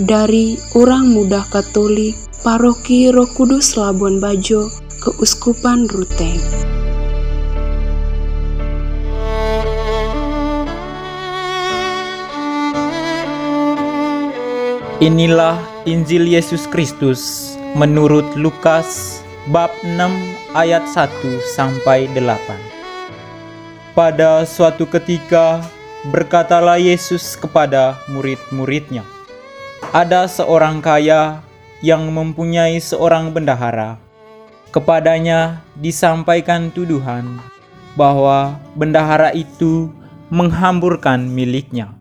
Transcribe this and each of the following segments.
dari orang muda Katolik Paroki Roh Kudus Labuan Bajo, Keuskupan Ruteng. Inilah Injil Yesus Kristus menurut Lukas bab 6 ayat 1 sampai 8. Pada suatu ketika berkatalah Yesus kepada murid-muridnya, ada seorang kaya yang mempunyai seorang bendahara. Kepadanya disampaikan tuduhan bahwa bendahara itu menghamburkan miliknya.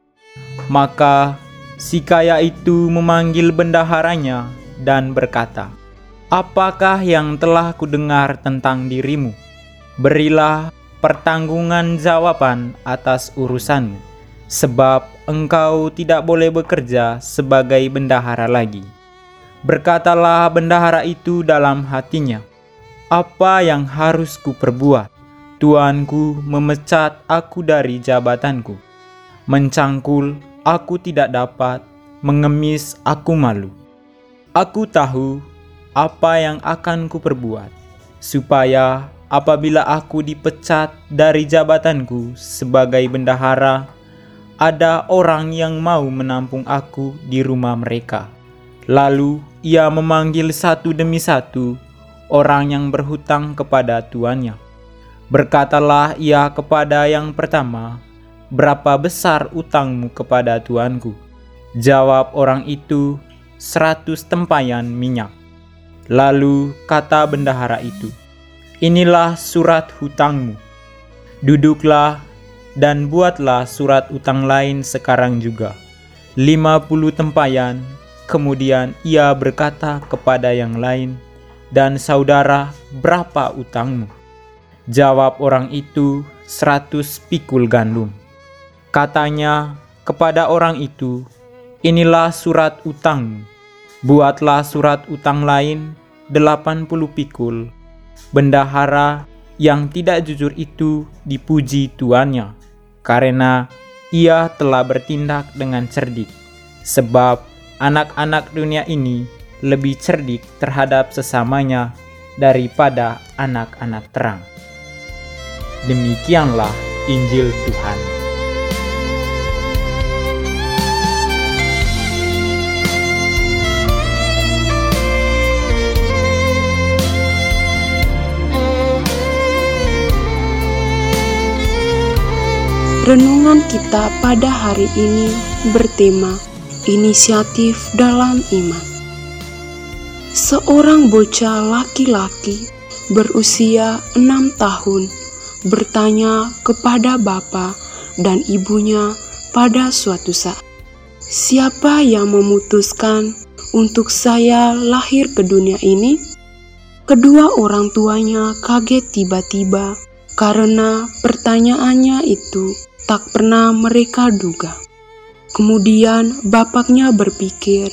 Maka si kaya itu memanggil bendaharanya dan berkata, "Apakah yang telah kudengar tentang dirimu? Berilah pertanggungan jawaban atas urusanmu, sebab engkau tidak boleh bekerja sebagai bendahara lagi. Berkatalah bendahara itu dalam hatinya, apa yang harus kuperbuat? Tuanku memecat aku dari jabatanku. Mencangkul, aku tidak dapat. Mengemis, aku malu. Aku tahu apa yang akan kuperbuat, supaya apabila aku dipecat dari jabatanku sebagai bendahara, ada orang yang mau menampung aku di rumah mereka. Lalu ia memanggil satu demi satu orang yang berhutang kepada tuannya. Berkatalah ia kepada yang pertama, "Berapa besar utangmu kepada tuanku?" Jawab orang itu, seratus tempayan minyak." Lalu kata bendahara itu, "Inilah surat hutangmu. Duduklah dan buatlah surat utang lain sekarang juga. lima puluh tempayan, kemudian ia berkata kepada yang lain, dan saudara berapa utangmu? Jawab orang itu, seratus pikul gandum. Katanya kepada orang itu, inilah surat utangmu. Buatlah surat utang lain, delapan puluh pikul. Bendahara yang tidak jujur itu dipuji tuannya karena ia telah bertindak dengan cerdik, sebab anak-anak dunia ini lebih cerdik terhadap sesamanya daripada anak-anak terang. Demikianlah Injil Tuhan. Renungan kita pada hari ini bertema inisiatif dalam iman. Seorang bocah laki-laki berusia enam tahun bertanya kepada bapak dan ibunya pada suatu saat, "Siapa yang memutuskan untuk saya lahir ke dunia ini?" Kedua orang tuanya kaget tiba-tiba karena pertanyaannya itu tak pernah mereka duga. Kemudian bapaknya berpikir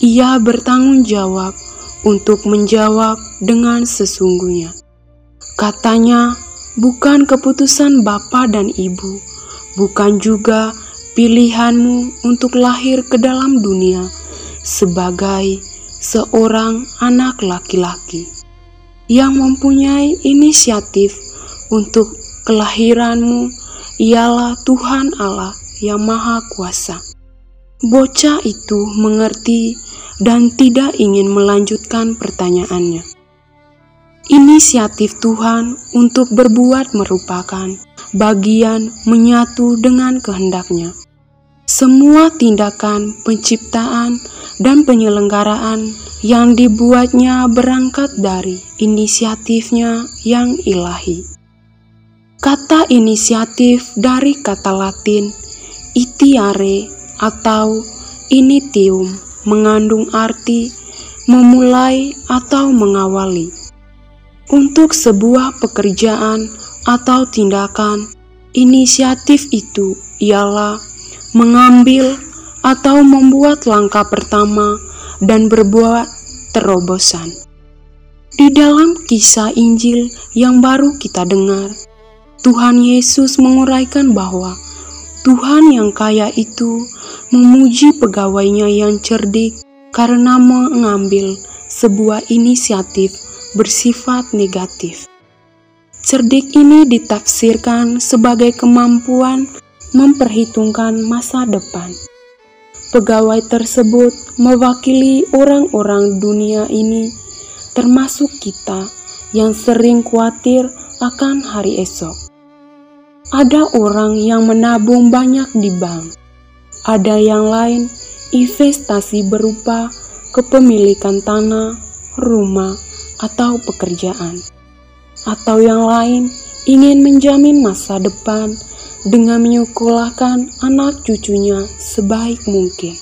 ia bertanggung jawab untuk menjawab dengan sesungguhnya. Katanya, bukan keputusan bapak dan ibu, bukan juga pilihanmu untuk lahir ke dalam dunia sebagai seorang anak laki-laki yang mempunyai inisiatif untuk kelahiranmu ialah Tuhan Allah yang Maha Kuasa. Bocah itu mengerti dan tidak ingin melanjutkan pertanyaannya. Inisiatif Tuhan untuk berbuat merupakan bagian menyatu dengan kehendaknya. Semua tindakan penciptaan dan penyelenggaraan yang dibuatnya berangkat dari inisiatifnya yang ilahi. Kata inisiatif dari kata Latin itiare atau initium mengandung arti memulai atau mengawali. Untuk sebuah pekerjaan atau tindakan, inisiatif itu ialah mengambil atau membuat langkah pertama dan berbuat terobosan. Di dalam kisah Injil yang baru kita dengar, Tuhan Yesus menguraikan bahwa Tuhan yang kaya itu memuji pegawainya yang cerdik karena mengambil sebuah inisiatif bersifat negatif. Cerdik ini ditafsirkan sebagai kemampuan memperhitungkan masa depan. Pegawai tersebut mewakili orang-orang dunia ini, termasuk kita yang sering khawatir akan hari esok. Ada orang yang menabung banyak di bank, ada yang lain investasi berupa kepemilikan tanah, rumah, atau pekerjaan, atau yang lain ingin menjamin masa depan dengan menyekolahkan anak cucunya sebaik mungkin.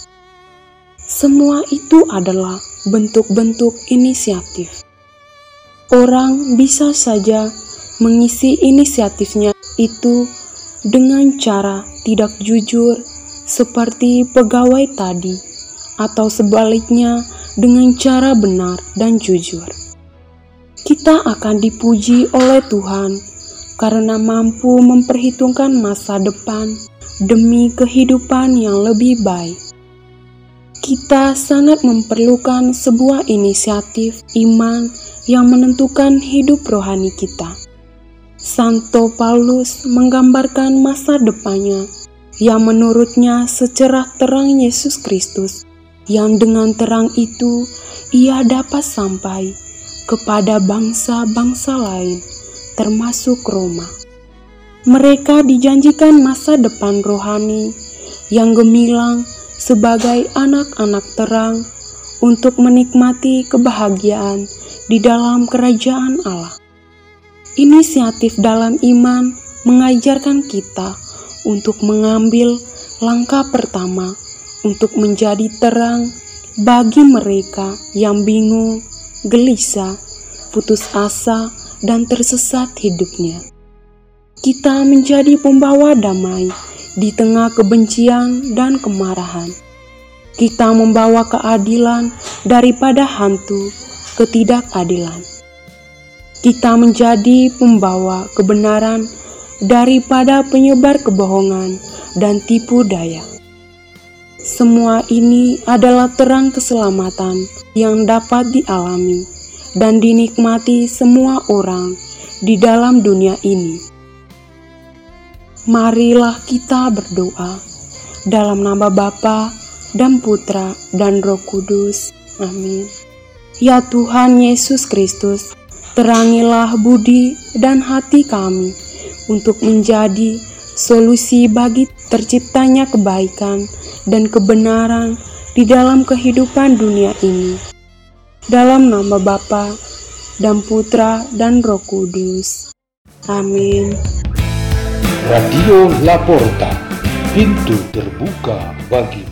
Semua itu adalah bentuk-bentuk inisiatif. Orang bisa saja mengisi inisiatifnya itu dengan cara tidak jujur seperti pegawai tadi, atau sebaliknya dengan cara benar dan jujur. Kita akan dipuji oleh Tuhan karena mampu memperhitungkan masa depan demi kehidupan yang lebih baik. Kita sangat memerlukan sebuah inisiatif iman yang menentukan hidup rohani kita. Santo Paulus menggambarkan masa depannya yang menurutnya secerah terang Yesus Kristus, yang dengan terang itu ia dapat sampai kepada bangsa-bangsa lain, termasuk Roma. Mereka dijanjikan masa depan rohani yang gemilang sebagai anak-anak terang untuk menikmati kebahagiaan di dalam kerajaan Allah. Inisiatif dalam iman mengajarkan kita untuk mengambil langkah pertama untuk menjadi terang bagi mereka yang bingung, gelisah, putus asa, dan tersesat hidupnya. Kita menjadi pembawa damai di tengah kebencian dan kemarahan. Kita membawa keadilan daripada hantu ketidakadilan. Kita menjadi pembawa kebenaran daripada penyebar kebohongan dan tipu daya. Semua ini adalah terang keselamatan yang dapat dialami dan dinikmati semua orang di dalam dunia ini. Marilah kita berdoa dalam nama Bapa dan Putra dan Roh Kudus. Amin. Ya Tuhan Yesus Kristus, terangilah budi dan hati kami untuk menjadi solusi bagi terciptanya kebaikan dan kebenaran di dalam kehidupan dunia ini. Dalam nama Bapa dan Putra dan Roh Kudus. Amin. Radio Laporta, pintu terbuka bagimu.